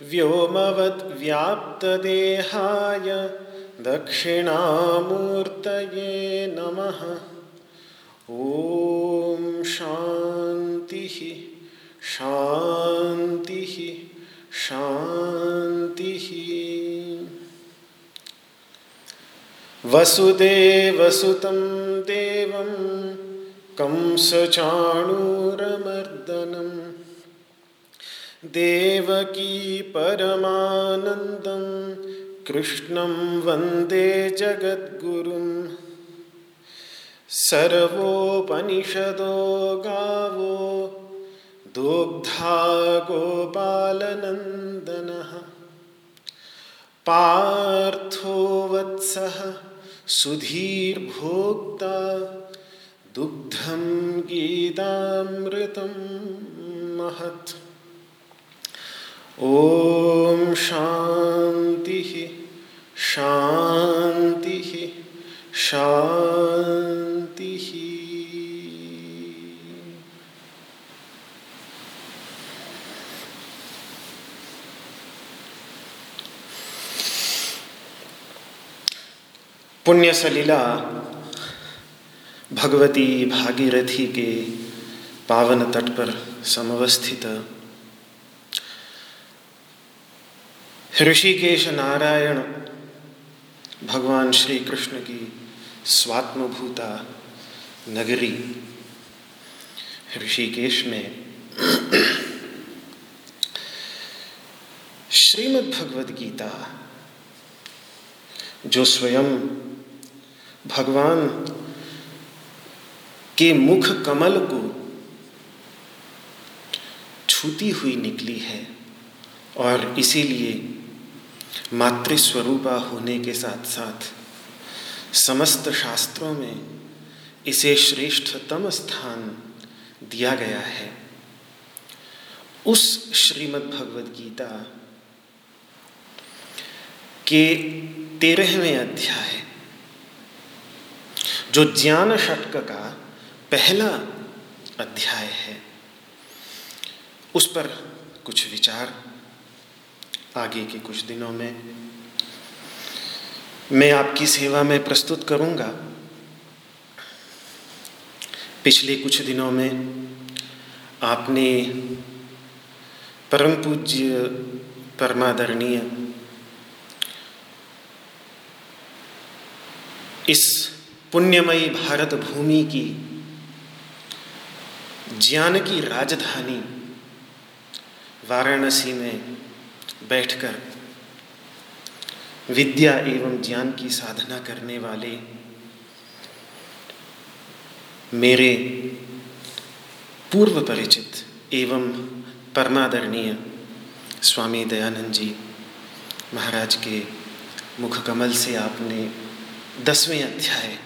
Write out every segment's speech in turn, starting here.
व्योमवद्व्याप्तदेहाय दक्षिणामूर्तये नमः। ॐ शान्तिः शान्तिः शांति वसुदेवसुतं देवं कंसचाणूरमर्दनं देवकी परमानन्दं कृष्णं वंदे जगद्गुरुं। सर्वोपनिषदो गावो दुग्धा गोपालनन्दनः। पार्थो वत्सः सुधीर्भोक्ता दुग्धं गीतामृतं महत्। ॐ शांति शान्तिः शान्तिः पुण्य सलीला भगवती भागीरथी के पावन तट पर समवस्थित ऋषिकेश नारायण, भगवान श्री कृष्ण की स्वात्मभूता नगरी। ऋषिकेश में श्रीमद् भगवद गीता, जो स्वयं भगवान के मुख कमल को छूती हुई निकली है और इसीलिए मातृस्वरूपा होने के साथ साथ समस्त शास्त्रों में इसे श्रेष्ठतम स्थान दिया गया है। उस श्रीमद् भगवद गीता के तेरहवें अध्याय, जो ज्ञान षटक का पहला अध्याय है, उस पर कुछ विचार आगे के कुछ दिनों में मैं आपकी सेवा में प्रस्तुत करूँगा। पिछले कुछ दिनों में आपने परम पूज्य, परमादरणीय इस पुण्यमयी भारत भूमि की ज्ञान की राजधानी वाराणसी में बैठकर विद्या एवं ज्ञान की साधना करने वाले मेरे पूर्व परिचित एवं परमादरणीय स्वामी दयानंद जी महाराज के मुख कमल से आपने दसवें अध्याय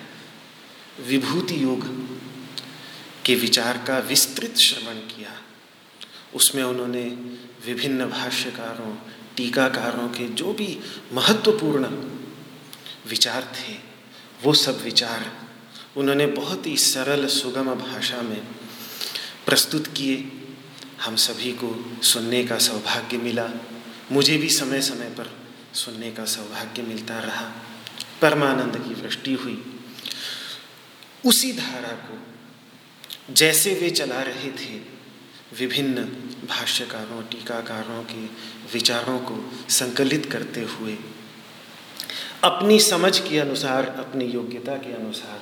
विभूति योग के विचार का विस्तृत श्रवण किया। उसमें उन्होंने विभिन्न भाष्यकारों, टीकाकारों के जो भी महत्वपूर्ण विचार थे, वो सब विचार उन्होंने बहुत ही सरल, सुगम भाषा में प्रस्तुत किए। हम सभी को सुनने का सौभाग्य मिला। मुझे भी समय समय पर सुनने का सौभाग्य मिलता रहा। परमानंद की वृष्टि हुई। उसी धारा को जैसे वे चला रहे थे विभिन्न भाष्यकारों, टीकाकारों के विचारों को संकलित करते हुए, अपनी समझ के अनुसार, अपनी योग्यता के अनुसार,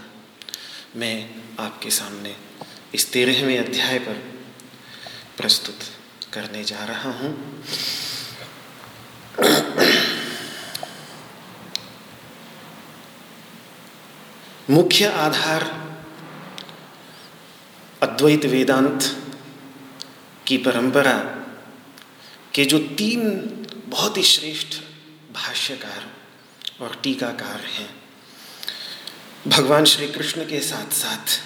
मैं आपके सामने इस तेरहवें अध्याय पर प्रस्तुत करने जा रहा हूँ। मुख्य आधार, अद्वैत वेदांत की परंपरा के जो तीन बहुत ही श्रेष्ठ भाष्यकार और टीकाकार हैं, भगवान श्री कृष्ण के साथ साथ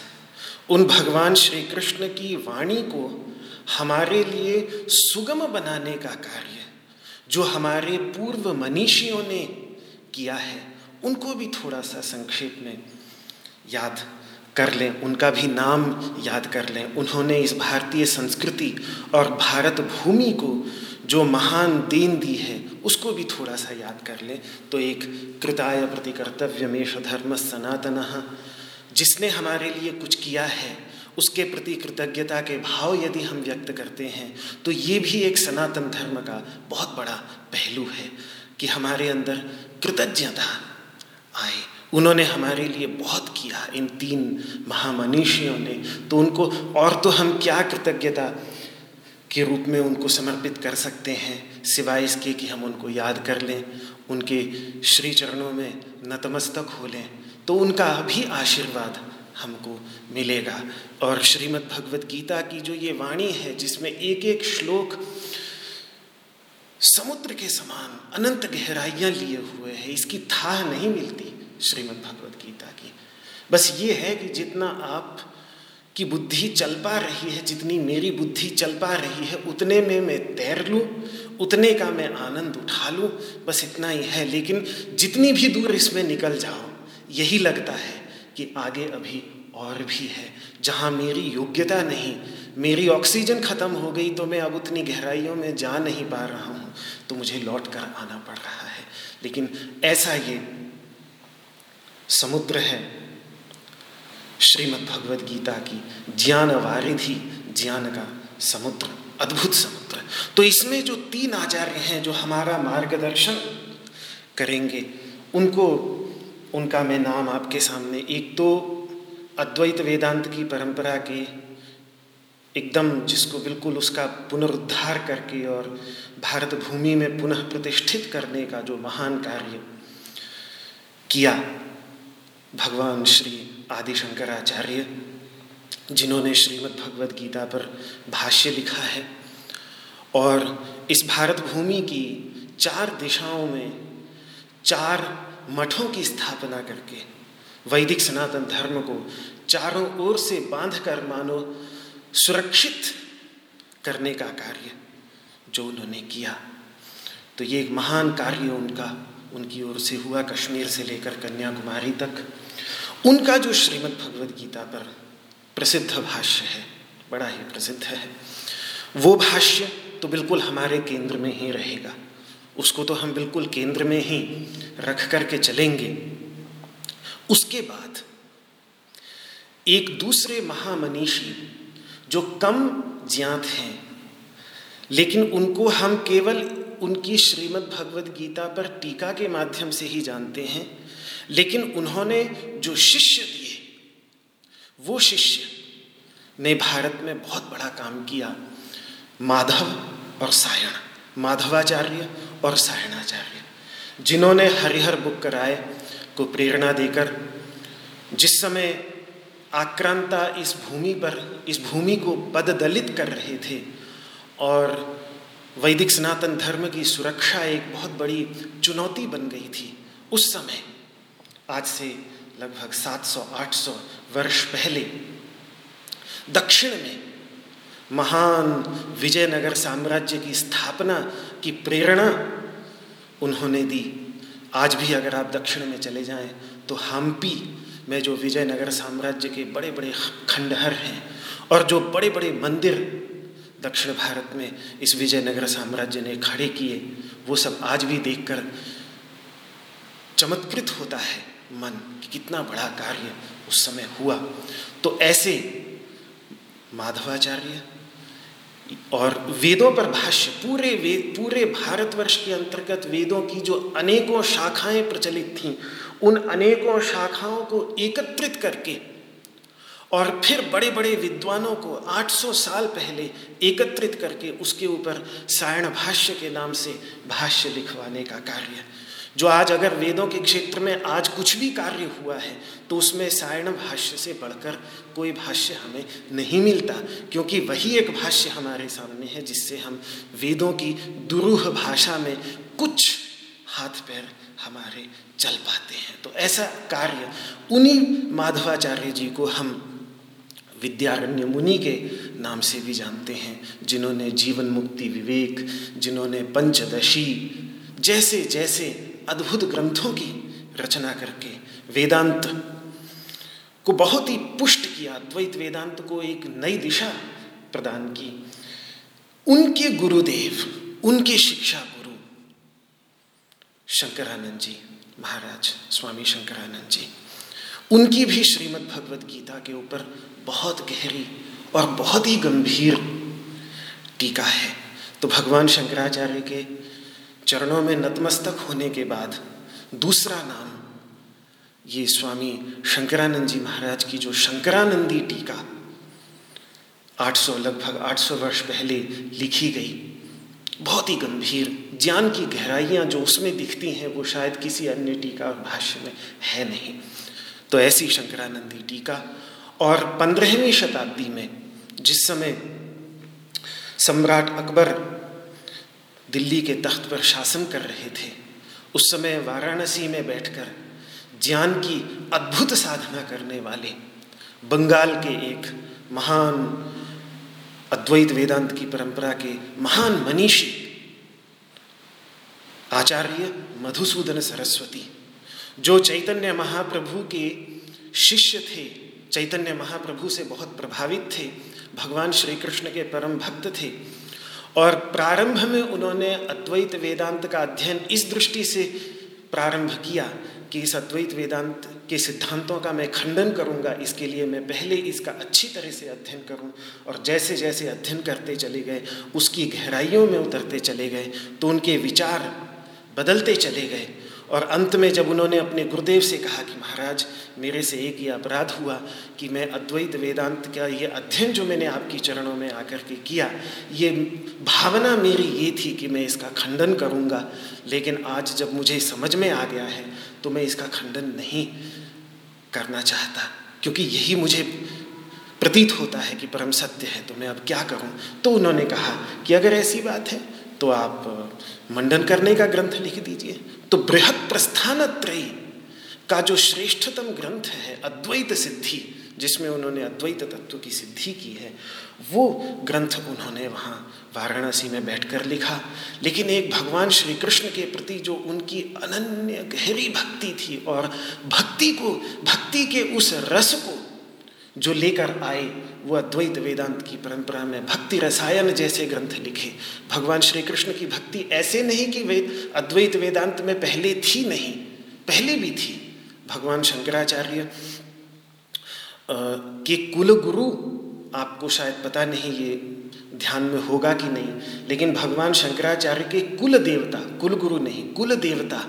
उन भगवान श्री कृष्ण की वाणी को हमारे लिए सुगम बनाने का कार्य जो हमारे पूर्व मनीषियों ने किया है, उनको भी थोड़ा सा संक्षेप में याद कर लें, उनका भी नाम याद कर लें। उन्होंने इस भारतीय संस्कृति और भारत भूमि को जो महान देन दी है, उसको भी थोड़ा सा याद कर लें। तो एक कृताय प्रति कर्तव्यमेश धर्म सनातन, जिसने हमारे लिए कुछ किया है, उसके प्रति कृतज्ञता के भाव यदि हम व्यक्त करते हैं तो ये भी एक सनातन धर्म का बहुत बड़ा पहलू है कि हमारे अंदर कृतज्ञता आए। उन्होंने हमारे लिए बहुत किया इन तीन महामनीषियों ने। तो उनको और तो हम क्या कृतज्ञता के रूप में उनको समर्पित कर सकते हैं, सिवाय इसके कि हम उनको याद कर लें, उनके श्री चरणों में नतमस्तक हो लें। तो उनका भी आशीर्वाद हमको मिलेगा। और श्रीमद् भगवत गीता की जो ये वाणी है, जिसमें एक एक श्लोक समुद्र के समान अनंत गहराइयाँ लिए हुए हैं, इसकी था नहीं मिलती। श्रीमद् भगवत गीता की। बस ये है कि जितना आप की बुद्धि चल पा रही है, जितनी मेरी बुद्धि चल पा रही है, उतने में मैं तैर लूँ, उतने का मैं आनंद उठा लूँ, बस इतना ही है। लेकिन जितनी भी दूर इसमें निकल जाओ यही लगता है कि आगे अभी और भी है। जहाँ मेरी योग्यता नहीं, मेरी ऑक्सीजन ख़त्म हो गई तो मैं अब उतनी गहराइयों में जा नहीं पा रहा हूँ तो मुझे लौट कर आना पड़ रहा है। लेकिन ऐसा ये समुद्र है। श्रीमद् भगवद गीता की ज्ञान वारिधि, ज्ञान का समुद्र, अद्भुत समुद्र। तो इसमें जो तीन आचार्य हैं जो हमारा मार्गदर्शन करेंगे, उनको, उनका मैं नाम आपके सामने, एक तो अद्वैत वेदांत की परंपरा के एकदम जिसको बिल्कुल उसका पुनरुद्धार करके और भारत भूमि में पुनः प्रतिष्ठित करने का जो महान कार्य किया भगवान श्री आदि शंकराचार्य जिन्होंने श्रीमद् भगवद गीता पर भाष्य लिखा है, और इस भारत भूमि की चार दिशाओं में चार मठों की स्थापना करके, वैदिक सनातन धर्म को चारों ओर से बाँध कर मानो सुरक्षित करने का कार्य जो उन्होंने किया। तो ये एक महान कार्य उनका, उनकी ओर से हुआ कश्मीर से लेकर कन्याकुमारी तक। उनका जो श्रीमद् भगवद गीता पर प्रसिद्ध भाष्य है, बड़ा ही प्रसिद्ध है, वो भाष्य तो बिल्कुल हमारे केंद्र में ही रहेगा। उसको तो हम बिल्कुल केंद्र में ही रख करके चलेंगे। उसके बाद एक दूसरे महामनीषी जो कम ज्ञात हैं, लेकिन उनको हम केवल उनकी श्रीमद् भगवद गीता पर टीका के माध्यम से ही जानते हैं लेकिन उन्होंने जो शिष्य दिए, वो शिष्य ने भारत में बहुत बड़ा काम किया। माधव और सायण, माधवाचार्य और सायणाचार्य, जिन्होंने हरिहर बुक कराए को प्रेरणा देकर जिस समय आक्रांता इस भूमि पर, इस भूमि को पददलित कर रहे थे और वैदिक सनातन धर्म की सुरक्षा एक बहुत बड़ी चुनौती बन गई थी, उस समय आज से लगभग 700-800 वर्ष पहले दक्षिण में महान विजयनगर साम्राज्य की स्थापना की प्रेरणा उन्होंने दी। आज भी अगर आप दक्षिण में चले जाएँ तो हम्पी में जो विजयनगर साम्राज्य के बड़े बड़े खंडहर हैं और जो बड़े बड़े मंदिर दक्षिण भारत में इस विजयनगर साम्राज्य ने खड़े किए, वो सब आज भी देखकर चमत्कृत होता है। मन कि कितना बड़ा कार्य उस समय हुआ। तो ऐसे माधवाचार्य और वेदों पर भाष्य, पूरे वेद पूरे भारतवर्ष के अंतर्गत वेदों की जो अनेकों शाखाएँ प्रचलित थीं, उन अनेकों शाखाओं को एकत्रित करके और फिर बड़े बड़े विद्वानों को 800 साल पहले एकत्रित करके उसके ऊपर सायण भाष्य के नाम से भाष्य लिखवाने का कार्य। जो आज अगर वेदों के क्षेत्र में आज कुछ भी कार्य हुआ है तो उसमें सायण भाष्य से बढ़कर कोई भाष्य हमें नहीं मिलता, क्योंकि वही एक भाष्य हमारे सामने है, जिससे हम वेदों की दुरूह भाषा में कुछ हाथ पैर हमारे चल पाते हैं। तो ऐसा कार्य उन्हीं माधवाचार्य जी को हम विद्यारण्य मुनि के नाम से भी जानते हैं, जिन्होंने जीवन मुक्ति विवेक, जिन्होंने पंचदशी जैसे जैसे अद्भुत ग्रंथों की रचना करके वेदांत को बहुत ही पुष्ट किया द्वैत वेदांत को एक नई दिशा प्रदान की। उनके गुरुदेव, उनके शिक्षा गुरु शंकरानंद जी, महाराज स्वामी शंकरानंद जी, उनकी भी श्रीमद् भगवद गीता के ऊपर बहुत गहरी और बहुत ही गंभीर टीका है। तो भगवान शंकराचार्य के चरणों में नतमस्तक होने के बाद दूसरा नाम, ये स्वामी शंकरानंद जी महाराज की जो शंकरानंदी टीका 800 लगभग 800 वर्ष पहले लिखी गई। बहुत ही गंभीर, ज्ञान की गहराइयाँ जो उसमें दिखती हैं, वो शायद किसी अन्य टीका और भाष्य में है नहीं। तो ऐसी शंकरानंदी टीका और पंद्रहवीं शताब्दी में, जिस समय सम्राट अकबर दिल्ली के तख्त पर शासन कर रहे थे। उस समय वाराणसी में बैठकर ज्ञान की अद्भुत साधना करने वाले बंगाल के एक महान अद्वैत वेदांत की परंपरा के महान मनीषी आचार्य मधुसूदन सरस्वती, जो चैतन्य महाप्रभु के शिष्य थे, चैतन्य महाप्रभु से बहुत प्रभावित थे, भगवान श्री कृष्ण के परम भक्त थे और प्रारंभ में उन्होंने अद्वैत वेदांत का अध्ययन इस दृष्टि से प्रारंभ किया कि इस अद्वैत वेदांत के सिद्धांतों का मैं खंडन करूँगा, इसके लिए मैं पहले इसका अच्छी तरह से अध्ययन करूँ। और जैसे जैसे अध्ययन करते चले गए, उसकी गहराइयों में उतरते चले गए तो उनके विचार बदलते चले गए। और अंत में जब उन्होंने अपने गुरुदेव से कहा कि महाराज, मेरे से एक ये अपराध हुआ कि मैं अद्वैत वेदांत का ये अध्ययन जो मैंने आपकी चरणों में आकर के किया, ये भावना मेरी ये थी कि मैं इसका खंडन करूँगा। लेकिन आज जब मुझे समझ में आ गया है तो मैं इसका खंडन नहीं करना चाहता, क्योंकि यही मुझे प्रतीत होता है कि परम सत्य है तो मैं अब क्या करूँ? तो उन्होंने कहा कि अगर ऐसी बात है तो आप मंडन करने का ग्रंथ लिख दीजिए। तो बृहद प्रस्थान त्रयी का जो श्रेष्ठतम ग्रंथ है, अद्वैत सिद्धि, जिसमें उन्होंने अद्वैत तत्व की सिद्धि की है, वो ग्रंथ उन्होंने वहाँ वाराणसी में बैठकर लिखा। लेकिन एक भगवान श्री कृष्ण के प्रति जो उनकी अनन्य गहरी भक्ति थी और भक्ति को, भक्ति के उस रस को जो लेकर आए वो अद्वैत वेदांत की परंपरा में भक्ति रसायन जैसे ग्रंथ लिखे। भगवान श्री कृष्ण की भक्ति ऐसे नहीं कि वे अद्वैत वेदांत में पहले थी नहीं, पहले भी थी। भगवान शंकराचार्य के कुल गुरु आपको शायद पता नहीं, ये ध्यान में होगा कि नहीं, लेकिन भगवान शंकराचार्य के कुल देवता कुल गुरु नहीं कुल देवता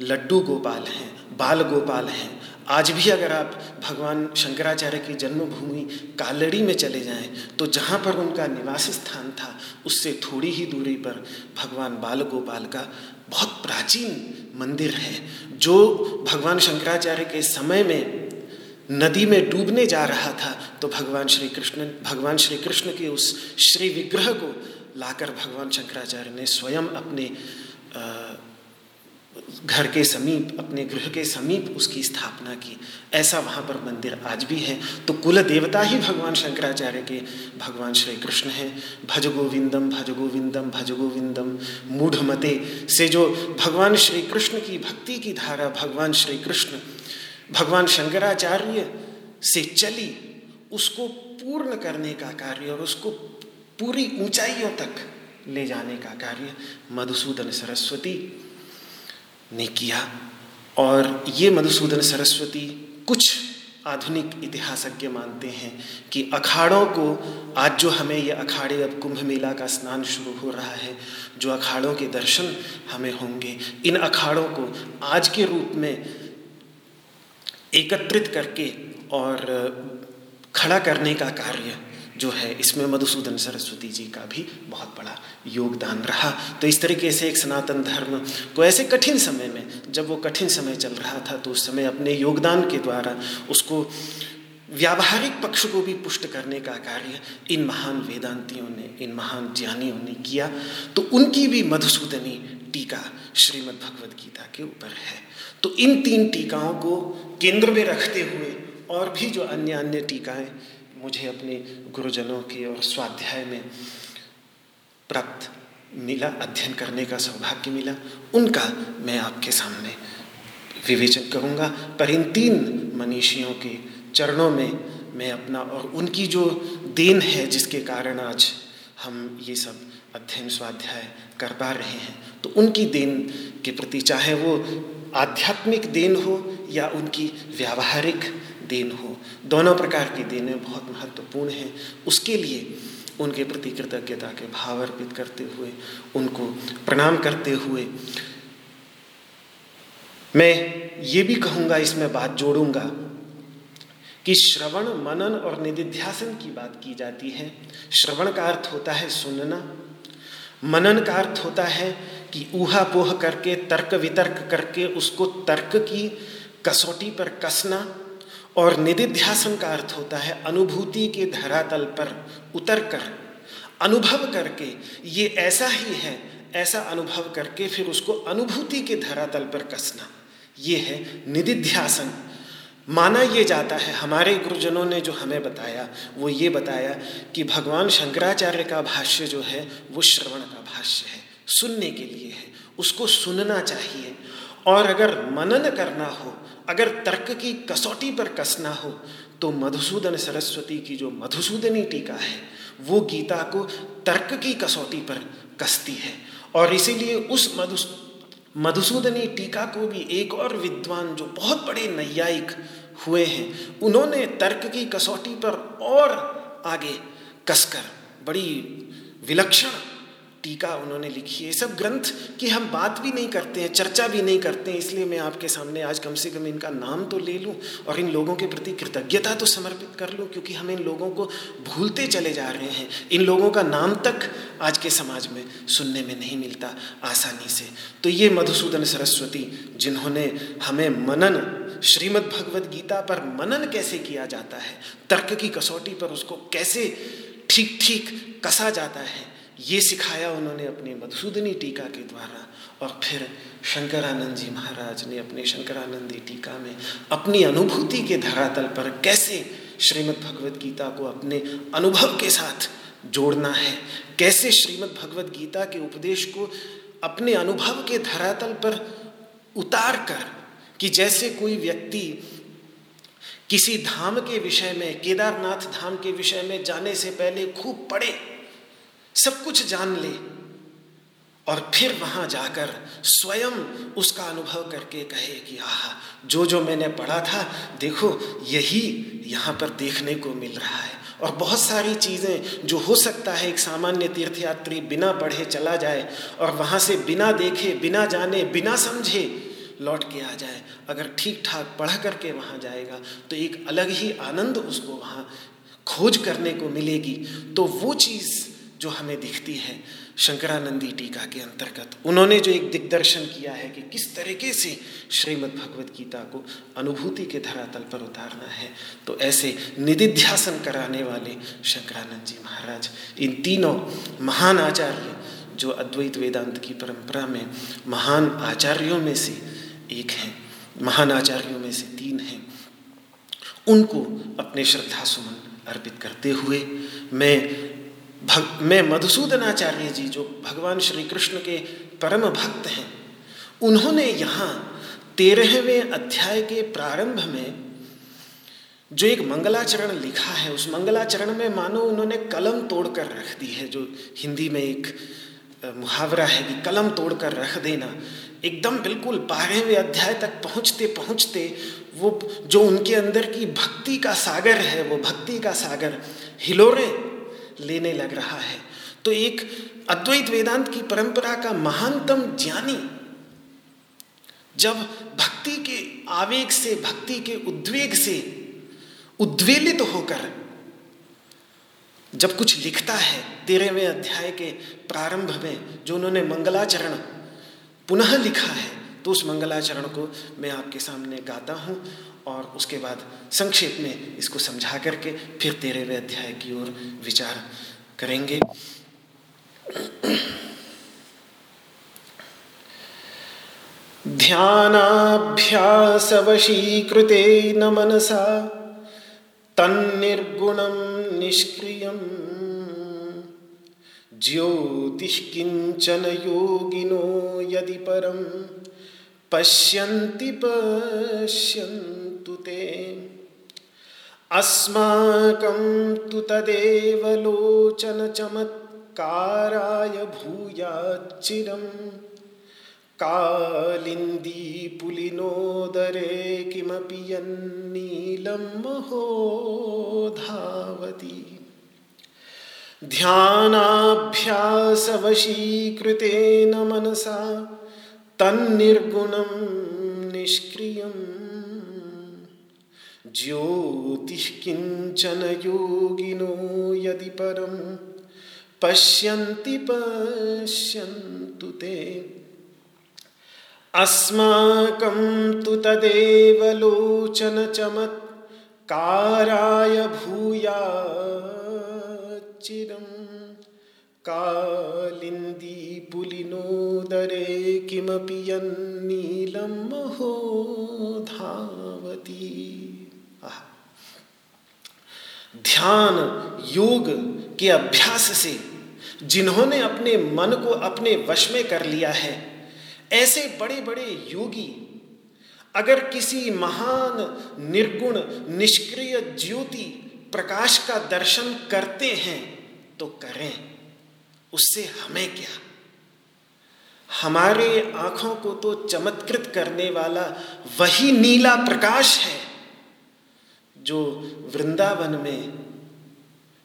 लड्डू गोपाल हैं, बाल गोपाल हैं आज भी अगर आप भगवान शंकराचार्य की जन्मभूमि कालड़ी में चले जाएँ तो जहाँ पर उनका निवास स्थान था, उससे थोड़ी ही दूरी पर भगवान बाल गोपाल का बहुत प्राचीन मंदिर है, जो भगवान शंकराचार्य के समय में नदी में डूबने जा रहा था। तो भगवान श्री कृष्ण, भगवान श्री कृष्ण के उस श्री विग्रह को लाकर भगवान शंकराचार्य ने स्वयं अपने घर के समीप, अपने गृह के समीप उसकी स्थापना की। ऐसा वहाँ पर मंदिर आज भी है। तो कुल देवता ही भगवान शंकराचार्य के भगवान श्री कृष्ण हैं। भज गोविंदम भज गोविंदम भज गोविंदम मूढ़मते से जो भगवान श्री कृष्ण की भक्ति की धारा, भगवान श्री कृष्ण भगवान शंकराचार्य से चली, उसको पूर्ण करने का कार्य और उसको पूरी ऊंचाइयों तक ले जाने का कार्य मधुसूदन सरस्वती ने किया। और ये मधुसूदन सरस्वती कुछ आधुनिक इतिहासज्ञ मानते हैं कि अखाड़ों को आज जो हमें ये अखाड़े अब कुंभ मेला का स्नान शुरू हो रहा है, जो अखाड़ों के दर्शन हमें होंगे, इन अखाड़ों को आज के रूप में एकत्रित करके और खड़ा करने का कार्य जो है, इसमें मधुसूदन सरस्वती जी का भी बहुत बड़ा योगदान रहा। तो इस तरीके से एक सनातन धर्म को ऐसे कठिन समय में, जब वो कठिन समय चल रहा था तो उस समय अपने योगदान के द्वारा उसको व्यावहारिक पक्ष को भी पुष्ट करने का कार्य इन महान वेदांतियों ने, इन महान ज्ञानियों ने किया। तो उनकी भी मधुसूदनी टीका श्रीमद् भगवद गीता के ऊपर है। तो इन तीन टीकाओं को केंद्र में रखते हुए और भी जो अन्य अन्य टीकाएँ मुझे अपने गुरुजनों के और स्वाध्याय में प्राप्त मिला, अध्ययन करने का सौभाग्य मिला। उनका मैं आपके सामने विवेचन करूँगा। पर इन तीन मनीषियों के चरणों में मैं अपना और उनकी जो देन है, जिसके कारण आज हम ये सब अध्ययन, स्वाध्याय कर पा रहे हैं तो उनकी देन के प्रति चाहे वो आध्यात्मिक देन हो या उनकी व्यावहारिक देन हो। दोनों प्रकार की देनें बहुत महत्वपूर्ण हैं। उसके लिए उनके प्रति कृतज्ञता के भाव अर्पित करते हुए, उनको प्रणाम करते हुए मैं ये भी कहूँगा, इसमें बात जोड़ूँगा कि श्रवण, मनन और निधिध्यासन की बात की जाती है। श्रवण का अर्थ होता है सुनना। मनन का अर्थ होता है कि ऊहा पोह करके, तर्क वितर्क करके उसको तर्क की कसौटी पर कसना। और निधिध्यासन का अर्थ होता है अनुभूति के धरातल पर उतर कर अनुभव करके, ये ऐसा ही है, ऐसा अनुभव करके फिर उसको अनुभूति के धरातल पर कसना। ये है निधिध्यासन। माना ये जाता है, हमारे गुरुजनों ने जो हमें बताया, वो ये बताया कि भगवान शंकराचार्य का भाष्य जो है, वो श्रवण का भाष्य है, सुनने के लिए है। उसको सुनना चाहिए। और अगर मनन करना हो, अगर तर्क की कसौटी पर कसना हो तो मधुसूदन सरस्वती की जो मधुसूदनी टीका है, वो गीता को तर्क की कसौटी पर कसती है। और इसीलिए उस मधु मधुसूदनी टीका को भी एक और विद्वान जो बहुत बड़े नैयायिक हुए हैं, उन्होंने तर्क की कसौटी पर और आगे कसकर बड़ी विलक्षण टीका उन्होंने लिखी है। सब ग्रंथ की हम बात भी नहीं करते हैं, चर्चा भी नहीं करते हैं, इसलिए मैं आपके सामने आज कम से कम इनका नाम तो ले लूँ और इन लोगों के प्रति कृतज्ञता तो समर्पित कर लूँ, क्योंकि हम इन लोगों को भूलते चले जा रहे हैं। इन लोगों का नाम तक आज के समाज में सुनने में नहीं मिलता आसानी से। तो ये मधुसूदन सरस्वती, जिन्होंने हमें मनन, श्रीमद् भगवद गीता पर मनन कैसे किया जाता है, तर्क की कसौटी पर उसको कैसे ठीक ठीक कसा जाता है ये सिखाया उन्होंने अपनी मधुसूदनी टीका के द्वारा और फिर शंकरानंद जी महाराज ने अपने शंकरानंदी टीका में अपनी अनुभूति के धरातल पर कैसे श्रीमद् भगवद गीता को अपने अनुभव के साथ जोड़ना है, कैसे श्रीमद् भगवद गीता के उपदेश को अपने अनुभव के धरातल पर उतार कर कि जैसे कोई व्यक्ति किसी धाम के विषय में, केदारनाथ धाम के विषय में जाने से पहले खूब पढ़े सब कुछ जान ले और फिर वहाँ जाकर स्वयं उसका अनुभव करके कहे कि आह, जो जो मैंने पढ़ा था, देखो, यही यहाँ पर देखने को मिल रहा है। और बहुत सारी चीज़ें जो हो सकता है, एक सामान्य तीर्थयात्री बिना पढ़े चला जाए और वहाँ से बिना देखे, बिना जाने, बिना समझे लौट के आ जाए, अगर ठीक ठाक पढ़ करके वहाँ जाएगा तो एक अलग ही आनंद उसको वहाँ खोज करने को मिलेगी। तो वो चीज़ जो हमें दिखती है, शंकरानंदी टीका के अंतर्गत। उन्होंने जो एक दिग्दर्शन किया है कि किस तरीके से श्रीमद् भगवत गीता को अनुभूति के धरातल पर उतारना है तो ऐसे निधिध्यासन कराने वाले शंकरानंद जी महाराज, इन तीनों महान आचार्य जो अद्वैत वेदांत की परंपरा में महान आचार्यों में से एक हैं, महान आचार्यों में से तीन हैं, उनको अपने श्रद्धा सुमन अर्पित करते हुए मैं भग मैं मधुसूदनाचार्य जी, जो भगवान श्री कृष्ण के परम भक्त हैं, उन्होंने यहाँ तेरहवें अध्याय के प्रारंभ में जो एक मंगलाचरण लिखा है, उस मंगलाचरण में मानो उन्होंने कलम तोड़कर रख दी है, जो हिंदी में एक मुहावरा है कि कलम तोड़कर रख देना। एकदम बिल्कुल बारहवें अध्याय तक पहुँचते पहुँचते वो, जो उनके अंदर की भक्ति का सागर है, वो भक्ति का सागर, हिलोरे लेने लग रहा है। तो एक अद्वैत वेदांत की परंपरा का महानतम ज्ञानी जब भक्ति के आवेग से, भक्ति के उद्वेग से उद्वेलित होकर जब कुछ लिखता है, तेरहवें अध्याय के प्रारंभ में जो उन्होंने मंगलाचरण पुनः लिखा है तो उस मंगलाचरण को मैं आपके सामने गाता हूँ और उसके बाद संक्षेप में इसको समझा करके फिर तेरहवें अध्याय की ओर विचार करेंगे। ध्यानाभ्यासवशीकृते न मनसा, तन्निर्गुणं निष्क्रियम्। ज्योतिः किंचन योगिनो यदि परं पश्यन्ति पश्यन्तु ते अस्माकं तु तदेव लोचनचमत्काराय भूयाच्चिरम् कालिन्दीपुलिनोदरे किमपि यन्नीलं महो धावति। ध्यानाभ्यासवशीकृतेन मनसा तन्निर्गुणं निष्क्रियम्। ज्योतिः योगिनो यदि परं पश्यन्ति, पश्यन्तु ते। अस्माकं तु तदेव लोचनचमत्काराय भूयाच्चिरं। कालिन्दीपुलिनोदरे किमपि यन्नीलं महो धावती। ध्यान, योग के अभ्यास से जिन्होंने अपने मन को अपने वश में कर लिया है, ऐसे बड़े बड़े योगी अगर किसी महान, निर्गुण, निष्क्रिय ज्योति प्रकाश का दर्शन करते हैं तो करें। उससे हमें क्या? हमारे आँखों को तो चमत्कृत करने वाला वही नीला प्रकाश है। जो वृंदावन में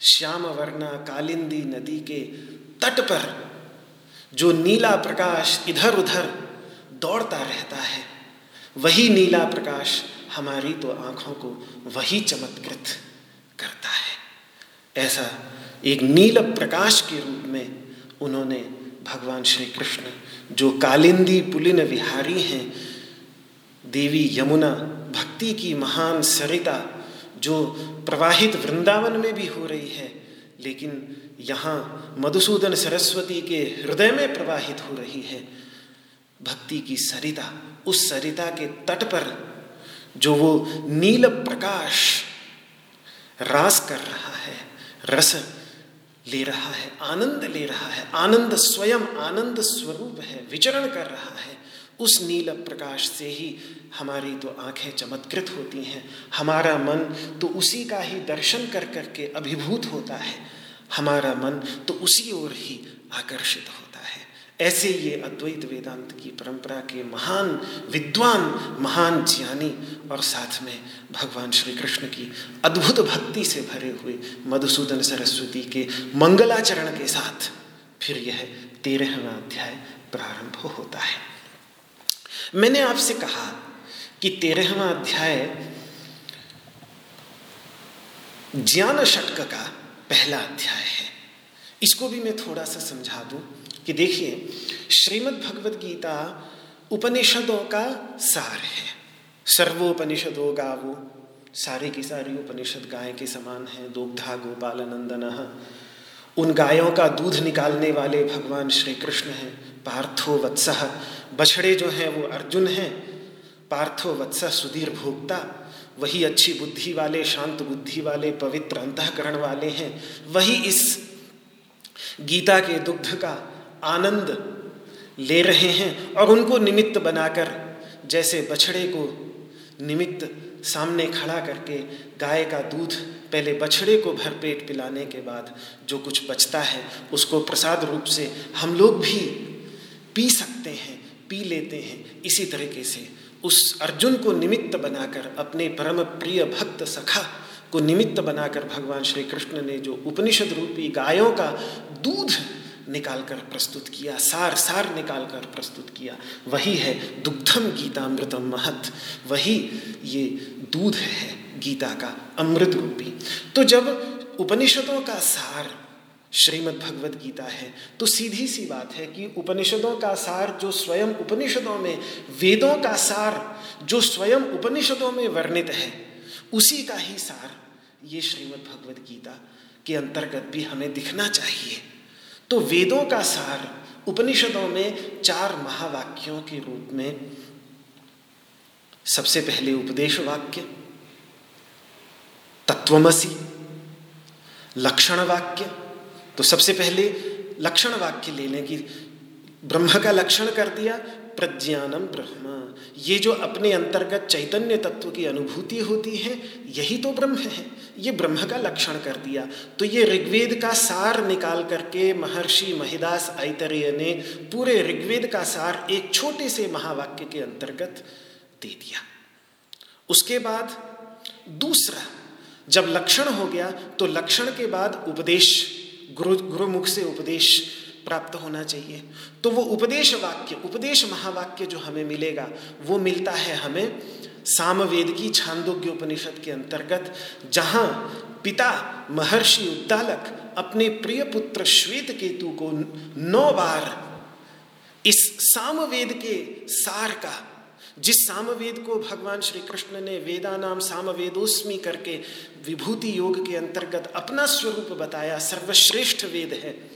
श्याम वर्णा कालिंदी नदी के तट पर जो नीला प्रकाश इधर उधर दौड़ता रहता है, वही नीला प्रकाश हमारी तो आँखों को वही चमत्कृत करता है। ऐसा एक नील प्रकाश के रूप में उन्होंने भगवान श्री कृष्ण जो कालिंदी पुलिन विहारी हैं, देवी यमुना, भक्ति की महान सरिता जो प्रवाहित वृंदावन में भी हो रही है, लेकिन यहाँ मधुसूदन सरस्वती के हृदय में प्रवाहित हो रही है। भक्ति की सरिता, उस सरिता के तट पर जो वो नील प्रकाश रास कर रहा है, रस ले रहा है, आनंद ले रहा है, आनंद स्वयं, आनंद स्वरूप है, विचरण कर रहा है। उस नील प्रकाश से ही हमारी तो आँखें चमत्कृत होती हैं। हमारा मन तो उसी का ही दर्शन कर करके अभिभूत होता है। हमारा मन तो उसी ओर ही आकर्षित होता है। ऐसे ये अद्वैत वेदांत की परंपरा के महान विद्वान, महान ज्ञानी और साथ में भगवान श्री कृष्ण की अद्भुत भक्ति से भरे हुए मधुसूदन सरस्वती के मंगलाचरण के साथ फिर यह तेरहवा अध्याय प्रारंभ होता है। मैंने आपसे कहा कि तेरहवा अध्याय ज्ञान षटक का पहला अध्याय है। इसको भी मैं थोड़ा सा समझा दूँ कि देखिए, श्रीमद् भगवद गीता उपनिषदों का सार है। सर्वोपनिषदों गावो सारे की सारी उपनिषद गाय के समान है, दुग्धा गोपाल नंदन उन गायों का दूध निकालने वाले भगवान श्री कृष्ण हैं। पार्थो वत्सह बछड़े जो हैं, वो अर्जुन हैं। पार्थो वत्स सुधीर भोक्ता। वही अच्छी बुद्धि वाले, शांत बुद्धि वाले, पवित्र अंतकरण वाले हैं। वही इस गीता के दुग्ध का आनंद ले रहे हैं और उनको निमित्त बनाकर, जैसे बछड़े को निमित्त सामने खड़ा करके गाय का दूध पहले बछड़े को भरपेट पिलाने के बाद जो कुछ बचता है, उसको प्रसाद रूप से हम लोग भी पी सकते हैं, पी लेते हैं। इसी तरीके से उस अर्जुन को निमित्त बनाकर, अपने परम प्रिय भक्त सखा को निमित्त बनाकर भगवान श्री कृष्ण ने जो उपनिषद रूपी गायों का दूध निकालकर प्रस्तुत किया, सार सार निकालकर प्रस्तुत किया, वही है दुग्धम गीतामृतम महत, वही ये दूध है गीता का अमृत रूपी। तो जब उपनिषदों का सार श्रीमद् भगवद गीता है। तो सीधी सी बात है कि उपनिषदों का सार जो स्वयं उपनिषदों में, वेदों का सार जो स्वयं उपनिषदों में वर्णित है, उसी का ही सार ये श्रीमद् भगवद गीता के अंतर्गत भी हमें दिखना चाहिए। तो वेदों का सार उपनिषदों में चार महावाक्यों के रूप में सबसे पहले उपदेश वाक्य तत्वमसी लक्षण वाक्य तो सबसे पहले लक्षण वाक्य ले लें कि ब्रह्म का लक्षण कर दिया, प्रज्ञानम ब्रह्म। ये जो अपने अंतर्गत चैतन्य तत्व की अनुभूति होती है, यही तो ब्रह्म है। ये ब्रह्म का लक्षण कर दिया। तो ये ऋग्वेद का सार निकाल करके महर्षि महिदास ऐतरेय ने पूरे ऋग्वेद का सार एक छोटे से महावाक्य के अंतर्गत दे दिया। उसके बाद दूसरा, जब लक्षण हो गया तो लक्षण के बाद उपदेश गुरु, गुरुमुख से उपदेश प्राप्त होना चाहिए। तो वो उपदेश वाक्य, उपदेश महावाक्य जो हमें मिलेगा, वो मिलता है हमें सामवेद की छांदोग्य उपनिषद के अंतर्गत, जहाँ पिता महर्षि उद्दालक अपने प्रिय पुत्र श्वेत केतु को नौ बार इस सामवेद के सार का जिस सामवेद को भगवान श्री कृष्ण ने वेदा नाम सामवेदोस्मी करके विभूति योग के अंतर्गत अपना स्वरूप बताया, सर्वश्रेष्ठ वेद है।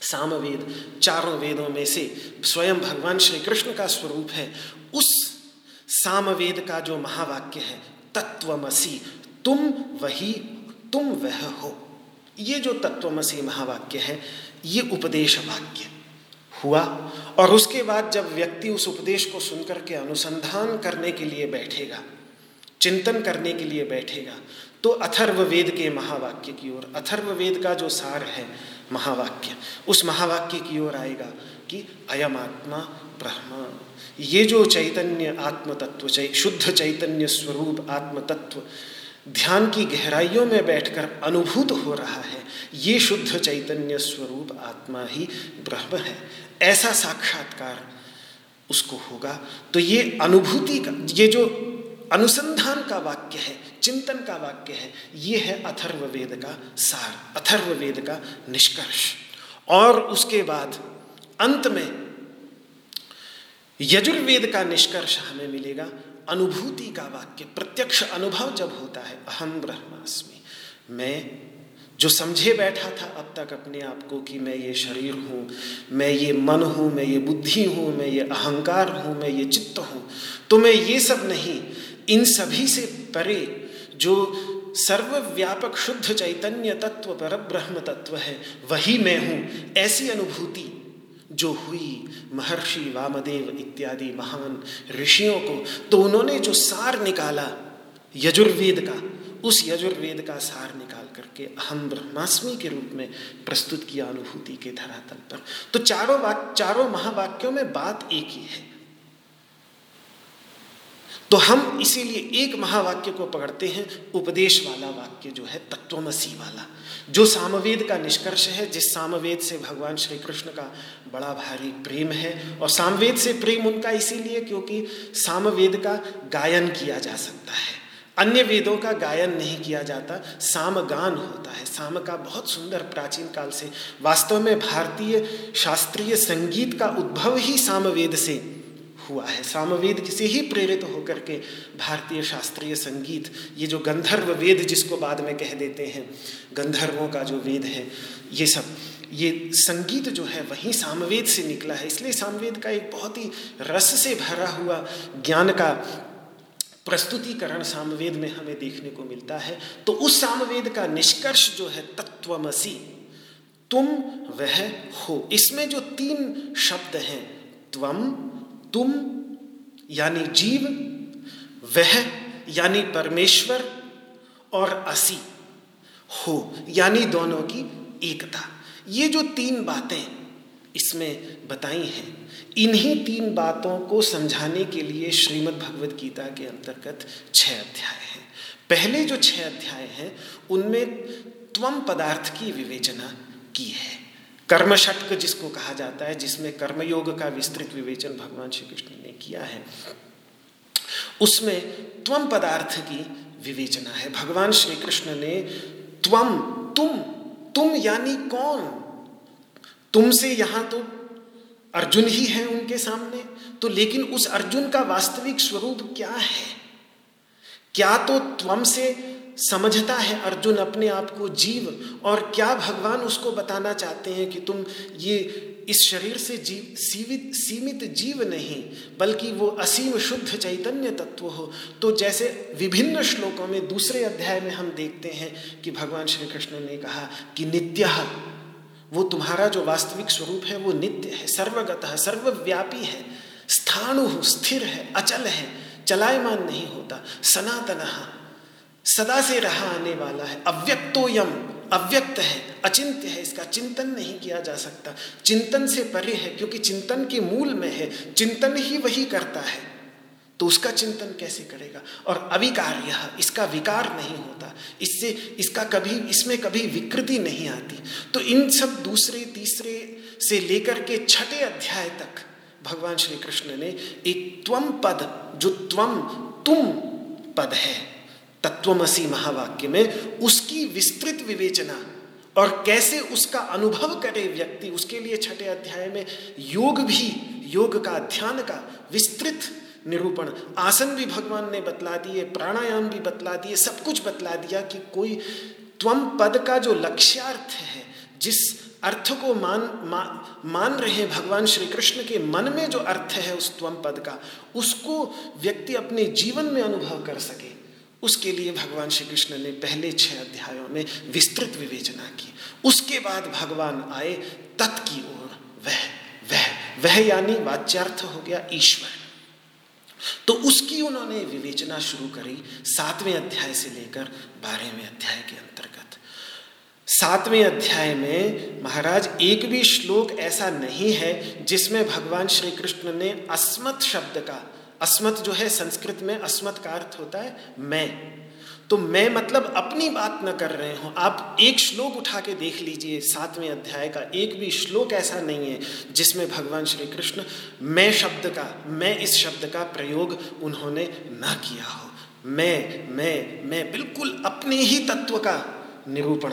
सामवेद चारों वेदों में से स्वयं भगवान श्री कृष्ण का स्वरूप है। उस सामवेद का जो महावाक्य है तत्वमसी तुम वही, तुम वह हो। ये जो तत्वमसी महावाक्य है, ये उपदेश वाक्य। हुआ और उसके बाद जब व्यक्ति उस उपदेश को सुनकर के अनुसंधान करने के लिए बैठेगा, चिंतन करने के लिए बैठेगा तो अथर्व वेद के महावाक्य की ओर, अथर्व वेद का जो सार है महावाक्य, उस महावाक्य की ओर आएगा कि अयम आत्मा ब्रह्म। ये जो चैतन्य आत्म तत्व शुद्ध चैतन्य स्वरूप आत्म तत्व ध्यान की गहराइयों में बैठकर अनुभूत हो रहा है, ये शुद्ध चैतन्य स्वरूप आत्मा ही ब्रह्म है। ऐसा साक्षात्कार उसको होगा। तो ये अनुभूति का, ये जो अनुसंधान का वाक्य है, चिंतन का वाक्य है, ये है अथर्व वेद का सार अथर्व वेद का निष्कर्ष। और उसके बाद अंत में यजुर्वेद का निष्कर्ष हमें मिलेगा, अनुभूति का वाक्य, प्रत्यक्ष अनुभव जब होता है अहम ब्रह्मास्मि, मैं जो समझे बैठा था अब तक अपने आप को कि मैं ये शरीर हूँ, मैं ये मन हूँ, मैं ये बुद्धि हूँ, मैं ये अहंकार हूँ, मैं ये चित्त हूँ तो मैं ये सब नहीं, इन सभी से परे जो सर्वव्यापक शुद्ध चैतन्य तत्व पर ब्रह्म तत्व है, वही मैं हूँ, ऐसी अनुभूति जो हुई महर्षि वामदेव इत्यादि महान ऋषियों को तो उन्होंने जो सार निकाला यजुर्वेद का, उस यजुर्वेद का सार निकाल। करके अहम ब्रह्मास्मि के रूप में प्रस्तुत किया अनुभूति के धरातल पर। तो चारों वाक, चारों महावाक्यों में बात एक ही है। तो हम इसीलिए एक महावाक्य को पकड़ते हैं, उपदेश वाला वाक्य जो है, तत्वमसी वाला, जो सामवेद का निष्कर्ष है, जिस सामवेद से भगवान श्री कृष्ण का बड़ा भारी प्रेम है, और सामवेद से प्रेम उनका इसीलिए क्योंकि सामवेद का गायन किया जा सकता है। अन्य वेदों का गायन नहीं किया जाता, सामगान होता है। साम का बहुत सुंदर प्राचीन काल से वास्तव में भारतीय शास्त्रीय संगीत का उद्भव ही सामवेद से हुआ है। सामवेद से ही प्रेरित होकर के भारतीय शास्त्रीय संगीत, ये जो गंधर्व वेद जिसको बाद में कह देते हैं, गंधर्वों का जो वेद है, ये सब, ये संगीत जो है वहीं सामवेद से निकला है। इसलिए सामवेद का एक बहुत ही रस से भरा हुआ ज्ञान का प्रस्तुतिकरण सामवेद में हमें देखने को मिलता है। तो उस सामवेद का निष्कर्ष जो है तत्वमसी, तुम वह हो। इसमें जो तीन शब्द हैं, त्वम, तुम, यानी जीव, वह, यानी परमेश्वर, और असी, हो, यानी दोनों की एकता। ये जो तीन बातें इसमें बताई हैं इन्हीं तीन बातों को समझाने के लिए श्रीमद् भगवद गीता के अंतर्गत छह अध्याय हैं। पहले जो छह अध्याय हैं, उनमें त्वम पदार्थ की विवेचना की है। कर्म षटक जिसको कहा जाता है, जिसमें कर्मयोग का विस्तृत विवेचन भगवान श्री कृष्ण ने किया है, उसमें त्वम पदार्थ की विवेचना है। भगवान श्री कृष्ण ने त्वम तुम तुम यानी कौन? तुमसे यहाँ तो अर्जुन ही है उनके सामने। तो लेकिन उस अर्जुन का वास्तविक स्वरूप क्या है? क्या तो त्वम से समझता है अर्जुन अपने आप को जीव, और क्या भगवान उसको बताना चाहते हैं कि तुम ये इस शरीर से जीव सीमित सीमित जीव नहीं, बल्कि वो असीम शुद्ध चैतन्य तत्व हो। तो जैसे विभिन्न श्लोकों में दूसरे अध्याय में हम देखते हैं कि भगवान श्री कृष्ण ने कहा कि नित्य वो तुम्हारा जो वास्तविक स्वरूप है, वो नित्य है, सर्वगत है, सर्वव्यापी है, स्थाणु स्थिर है, अचल है, चलायमान नहीं होता, सनातन सदा से रहा आने वाला है अव्यक्तो यम अव्यक्त है, अचिंत्य है, इसका चिंतन नहीं किया जा सकता, चिंतन से परे है, क्योंकि चिंतन के मूल में है, चिंतन ही वही करता है। तो उसका चिंतन कैसे करेगा? और अविकार यह इसका विकार नहीं होता। इससे, इसका कभी, इसमें कभी विकृति नहीं आती। तो इन सब दूसरे, तीसरे से लेकर के छठे अध्याय तक भगवान श्री कृष्ण ने एक त्वम पद, जो त्वम तुम पद है तत्वमसी महावाक्य में, उसकी विस्तृत विवेचना और कैसे उसका अनुभव करे व्यक्ति, उसके लिए छठे अध्याय में योग भी, योग का ध्यान का विस्तृत निरूपण। आसन भी भगवान ने बतला दिए प्राणायाम भी बतला दिए सब कुछ बतला दिया कि कोई त्वम पद का जो लक्ष्यार्थ है जिस अर्थ को मान मा, मान रहे भगवान श्री कृष्ण के मन में जो अर्थ है उस त्वम पद का उसको व्यक्ति अपने जीवन में अनुभव कर सके। उसके लिए भगवान श्री कृष्ण ने पहले छह अध्यायों में विस्तृत विवेचना की। उसके बाद भगवान आए तत् की ओर वह वह वह यानी वाच्यार्थ हो गया ईश्वर। तो उसकी उन्होंने विवेचना शुरू करी सातवें अध्याय से लेकर बारहवें अध्याय के अंतर्गत। सातवें अध्याय में महाराज, एक भी श्लोक ऐसा नहीं है जिसमें भगवान श्री कृष्ण ने अस्मत शब्द का, अस्मत जो है संस्कृत में अस्मत का अर्थ होता है मैं। तो मैं मतलब अपनी बात न कर रहे हो। आप एक श्लोक उठा के देख लीजिए, सातवें अध्याय का। एक भी श्लोक ऐसा नहीं है जिसमें भगवान श्री कृष्ण, मैं शब्द का, मैं इस शब्द का प्रयोग उन्होंने न किया हो। मैं मैं मैं बिल्कुल अपने ही तत्व का निरूपण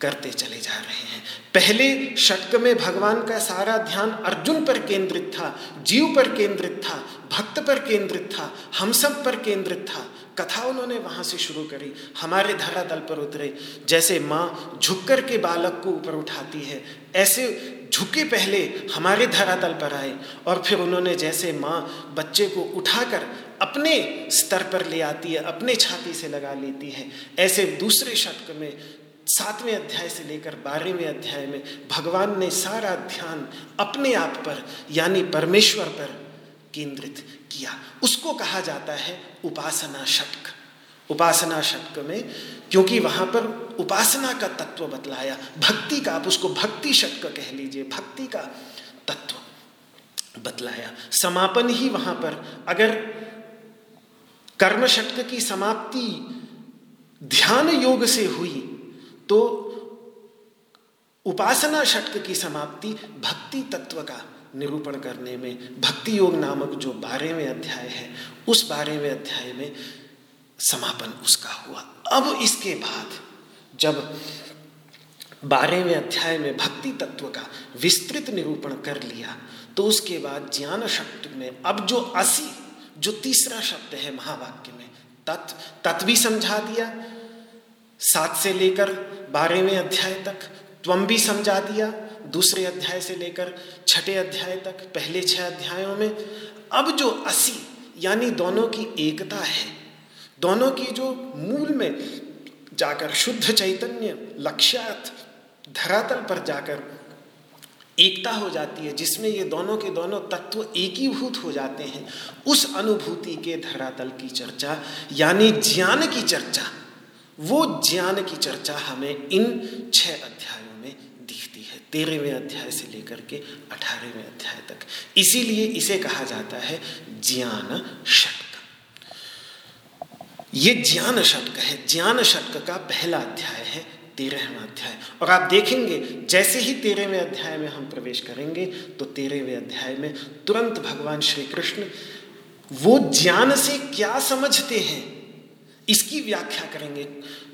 करते चले जा रहे हैं। पहले षटक में भगवान का सारा ध्यान अर्जुन पर केंद्रित था, जीव पर केंद्रित था, भक्त पर केंद्रित था, हम सब पर केंद्रित था। कथा उन्होंने वहाँ से शुरू करी। हमारे धरातल पर उतरे। जैसे माँ झुक कर के बालक को ऊपर उठाती है, ऐसे झुके पहले हमारे धरातल पर आए और फिर उन्होंने जैसे माँ बच्चे को उठाकर अपने स्तर पर ले आती है, अपने छाती से लगा लेती है, ऐसे दूसरे शतक में, सातवें अध्याय से लेकर बारहवें अध्याय में भगवान ने सारा ध्यान अपने आप पर, यानी परमेश्वर पर केंद्रित किया। उसको कहा जाता है उपासना शतक। उपासना शतक में, क्योंकि वहाँ पर उपासना का तत्व बतलाया। भक्ति का, आप उसको भक्ति शतक कह लीजिए, भक्ति का तत्व बतलाया। समापन ही वहाँ पर। अगर कर्म शक्ति की समाप्ति ध्यान योग से हुई तो उपासना शक्ति की समाप्ति भक्ति तत्व का निरूपण करने में, भक्ति योग नामक जो बारहवें अध्याय है, उस बारहवें अध्याय में समापन उसका हुआ। अब इसके बाद जब बारहवें अध्याय में भक्ति तत्व का विस्तृत निरूपण कर लिया तो उसके बाद ज्ञान शब्द में, अब जो असी, जो तीसरा शब्द है महावाक्य में, तत् तत् भी समझा दिया, सात से लेकर बारहवें अध्याय तक त्वम भी समझा दिया दूसरे अध्याय से लेकर छठे अध्याय तक, पहले छह अध्यायों में, अब जो असी यानी दोनों की एकता है, दोनों की जो मूल में जाकर, शुद्ध चैतन्य लक्ष्यात धरातल पर जाकर एकता हो जाती है, जिसमें ये दोनों के दोनों तत्व एकीभूत हो जाते हैं, उस अनुभूति के धरातल की चर्चा, यानी ज्ञान की चर्चा, वो ज्ञान की चर्चा हमें इन छह अध्यायों तेरहवें अध्याय से लेकर के अठारहवें अध्याय तक। इसीलिए इसे कहा जाता है ज्ञान शतक। ये ज्ञान शतक है। ज्ञान शतक का पहला अध्याय है तेरहवा अध्याय। और आप देखेंगे, जैसे ही तेरहवें अध्याय में हम प्रवेश करेंगे तो तेरहवें अध्याय में तुरंत भगवान श्री कृष्ण वो ज्ञान से क्या समझते हैं, इसकी व्याख्या करेंगे।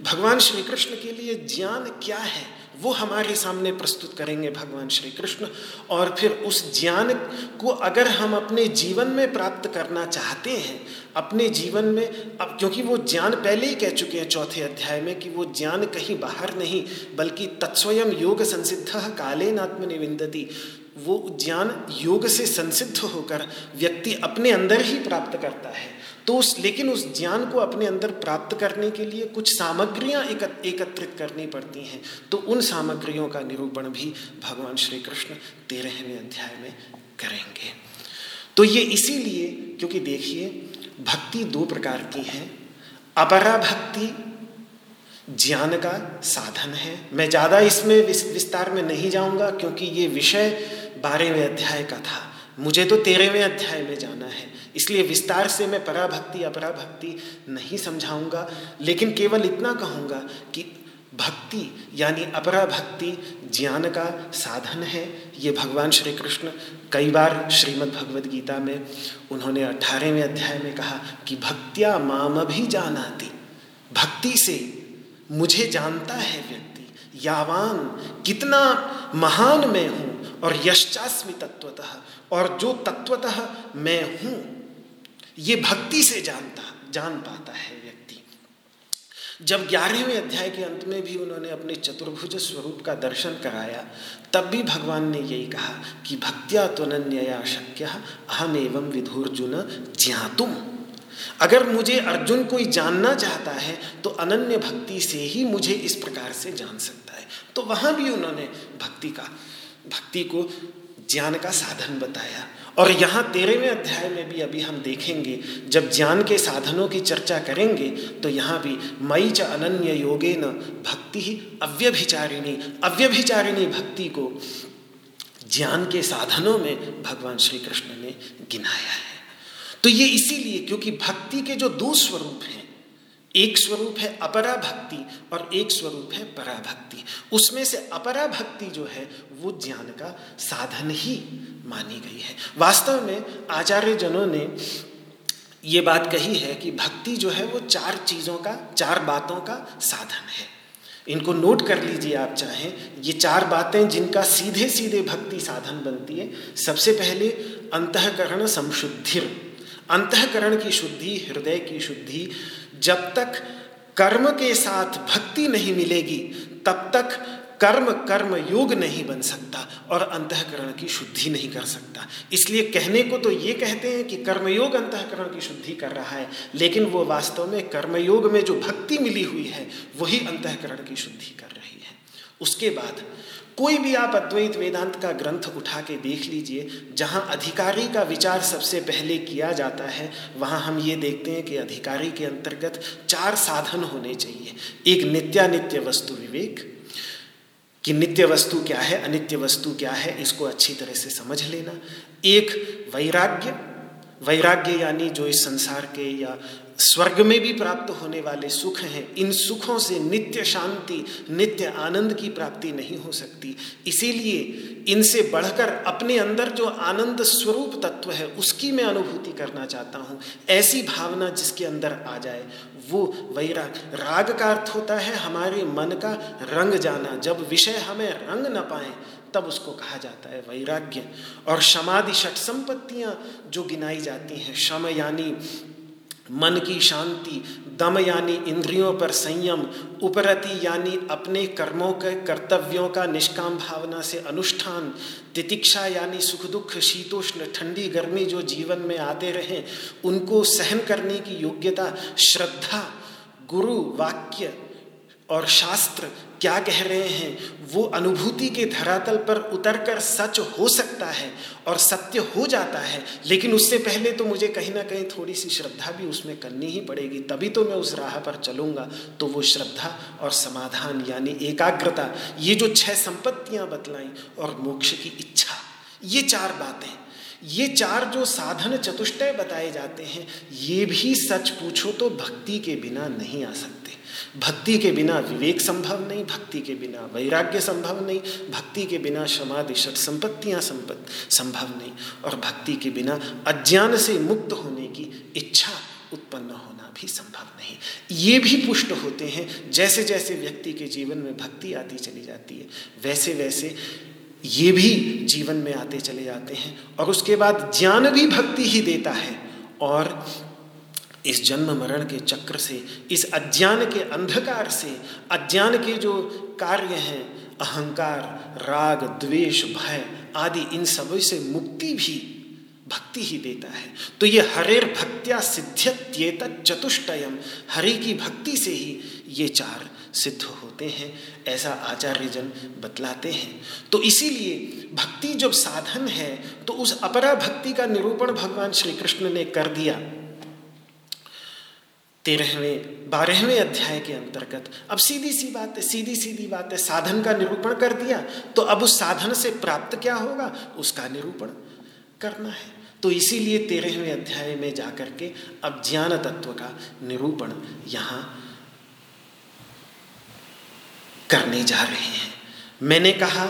भगवान श्री कृष्ण के लिए ज्ञान क्या है? वो हमारे सामने प्रस्तुत करेंगे भगवान श्री कृष्ण और फिर उस ज्ञान को अगर हम अपने जीवन में प्राप्त करना चाहते हैं, अपने जीवन में, अब क्योंकि वो ज्ञान पहले ही कह चुके हैं चौथे अध्याय में कि वो ज्ञान कहीं बाहर नहीं, बल्कि तत्स्वयं योग संसिद्ध कालेन आत्मनिविंदती वो ज्ञान योग से संसिद्ध होकर व्यक्ति अपने अंदर ही प्राप्त करता है। तो उस, लेकिन उस ज्ञान को अपने अंदर प्राप्त करने के लिए कुछ सामग्रियाँ एकत्रित करनी पड़ती हैं। तो उन सामग्रियों का निरूपण भी भगवान श्री कृष्ण तेरहवें अध्याय में करेंगे। तो ये इसीलिए, क्योंकि देखिए, भक्ति दो प्रकार की है। अपरा भक्ति ज्ञान का साधन है। मैं ज़्यादा इसमें विस्तार में नहीं जाऊँगा, क्योंकि ये विषय बारहवें अध्याय का था। मुझे तो तेरहवें अध्याय में जाना है। इसलिए विस्तार से मैं पराभक्ति, अपराभक्ति नहीं समझाऊँगा, लेकिन केवल इतना कहूँगा कि भक्ति, यानी अपरा भक्ति ज्ञान का साधन है। ये भगवान श्री कृष्ण कई बार श्रीमद् भगवद गीता में, उन्होंने अठारहवें अध्याय में कहा कि भक्तिया माम भी जानाती। भक्ति से मुझे जानता है व्यक्ति, यावान, कितना महान मैं हूँ, और यश्चास्मि तत्वतः और जो तत्वतः मैं हूँ ये भक्ति से जानता, जान पाता है व्यक्ति। जब ग्यारहवें अध्याय के अंत में भी उन्होंने अपने चतुर्भुज स्वरूप का दर्शन कराया, तब भी भगवान ने यही कहा कि भक्त्या त्वनन्यया शक्य अहम एवं विधुर्जुन ज्ञातुम अगर मुझे अर्जुन कोई जानना चाहता है तो अनन्य भक्ति से ही मुझे इस प्रकार से जान सकता है। तो वहाँ भी उन्होंने भक्ति का, भक्ति को ज्ञान का साधन बताया। और यहाँ तेरहवें अध्याय में भी अभी हम देखेंगे, जब ज्ञान के साधनों की चर्चा करेंगे तो यहाँ भी मई च अनन्य योगे न भक्ति ही अव्यभिचारिणी अव्यभिचारिणी भक्ति को ज्ञान के साधनों में भगवान श्री कृष्ण ने गिनाया है। तो ये इसीलिए क्योंकि भक्ति के जो दो स्वरूप हैं एक स्वरूप है अपरा भक्ति और एक स्वरूप है पराभक्ति। उसमें से अपरा भक्ति जो है, वो ज्ञान का साधन ही मानी गई है। वास्तव में आचार्य जनों ने ये बात कही है कि भक्ति जो है, वो चार चीज़ों का, चार बातों का साधन है। इनको नोट कर लीजिए आप चाहें, ये चार बातें जिनका सीधे सीधे भक्ति साधन बनती है, सबसे पहले अंतकरण संशुद्धिर। अंतकरण की शुद्धि, हृदय की शुद्धि जब तक कर्म के साथ भक्ति नहीं मिलेगी, तब तक कर्म कर्म योग नहीं बन सकता और अंतकरण की शुद्धि नहीं कर सकता। इसलिए कहने को तो ये कहते हैं कि कर्मयोग अंतकरण की शुद्धि कर रहा है, लेकिन वो वास्तव में कर्मयोग में जो भक्ति मिली हुई है, वही अंतकरण की शुद्धि कर रही है। उसके बाद कोई भी आप अद्वैत वेदांत का ग्रंथ उठा के देख लीजिए, जहाँ अधिकारी का विचार सबसे पहले किया जाता है, वहाँ हम ये देखते हैं कि अधिकारी के अंतर्गत चार साधन होने चाहिए। एक नित्यानित्य वस्तु विवेक, कि नित्य वस्तु क्या है, अनित्य वस्तु क्या है, इसको अच्छी तरह से समझ लेना। एक वैराग्य वैराग्य यानी जो इस संसार के या स्वर्ग में भी प्राप्त होने वाले सुख हैं। इन सुखों से नित्य शांति, नित्य आनंद की प्राप्ति नहीं हो सकती। इसीलिए इनसे बढ़कर अपने अंदर जो आनंद स्वरूप तत्व है, उसकी मैं अनुभूति करना चाहता हूँ। ऐसी भावना जिसके अंदर आ जाए, वो वैराग, राग का अर्थ होता है हमारे मन का रंग जाना। जब विषय हमें रंग न पाए, तब उसको कहा जाता है वैराग्य। और समाधि षट संपत्तियाँ जो गिनाई जाती हैं, शम यानी मन की शांति, दम यानी इंद्रियों पर संयम, उपरति यानी अपने कर्मों के, कर्तव्यों का निष्काम भावना से अनुष्ठान, तितिक्षा यानी सुख दुख, शीतोष्ण, ठंडी गर्मी जो जीवन में आते रहें, उनको सहन करने की योग्यता, श्रद्धा, गुरु, वाक्य और शास्त्र क्या कह रहे हैं? वो अनुभूति के धरातल पर उतरकर सच हो सकता है और सत्य हो जाता है। लेकिन उससे पहले तो मुझे कहीं ना कहीं थोड़ी सी श्रद्धा भी उसमें करनी ही पड़ेगी। तभी तो मैं उस राह पर चलूँगा। तो वो श्रद्धा और समाधान यानी एकाग्रता, ये जो छह संपत्तियाँ बतलाई और मोक्ष की इच्छा, ये चार बातें। ये चार जो साधन चतुष्टय बताए जाते हैं, ये भी सच पूछो तो भक्ति के बिना नहीं आ सकते। भक्ति के बिना विवेक संभव नहीं, भक्ति के बिना वैराग्य संभव नहीं, भक्ति के बिना समाधि षट संपत्तियाँ संभव नहीं, और भक्ति के बिना अज्ञान से मुक्त होने की इच्छा उत्पन्न होना भी संभव नहीं। ये भी पुष्ट होते हैं जैसे जैसे व्यक्ति के जीवन में भक्ति आती चली जाती है वैसे वैसे ये भी जीवन में आते चले जाते हैं और उसके बाद ज्ञान भी भक्ति ही देता है। और इस जन्म मरण के चक्र से, इस अज्ञान के अंधकार से, अज्ञान के जो कार्य हैं, अहंकार, राग, द्वेष, भय आदि, इन सबसे मुक्ति भी भक्ति ही देता है। तो ये हरेर भक्त्या सिद्ध्यत्येत चतुष्टयम, हरि की भक्ति से ही ये चार सिद्ध होते हैं, ऐसा आचार्य जन बतलाते हैं। तो इसीलिए भक्ति जब साधन है तो उस अपरा भक्ति का निरूपण भगवान श्री कृष्ण ने कर दिया। तेरहवें, बारहवें अध्याय के अंतर्गत अब सीधी सी बात है सीधी सीधी बात है, साधन का निरूपण कर दिया तो अब उस साधन से प्राप्त क्या होगा? उसका निरूपण करना है। तो इसीलिए तेरहवें अध्याय में जाकर के अब ज्ञान तत्व का निरूपण यहाँ करने जा रहे हैं। मैंने कहा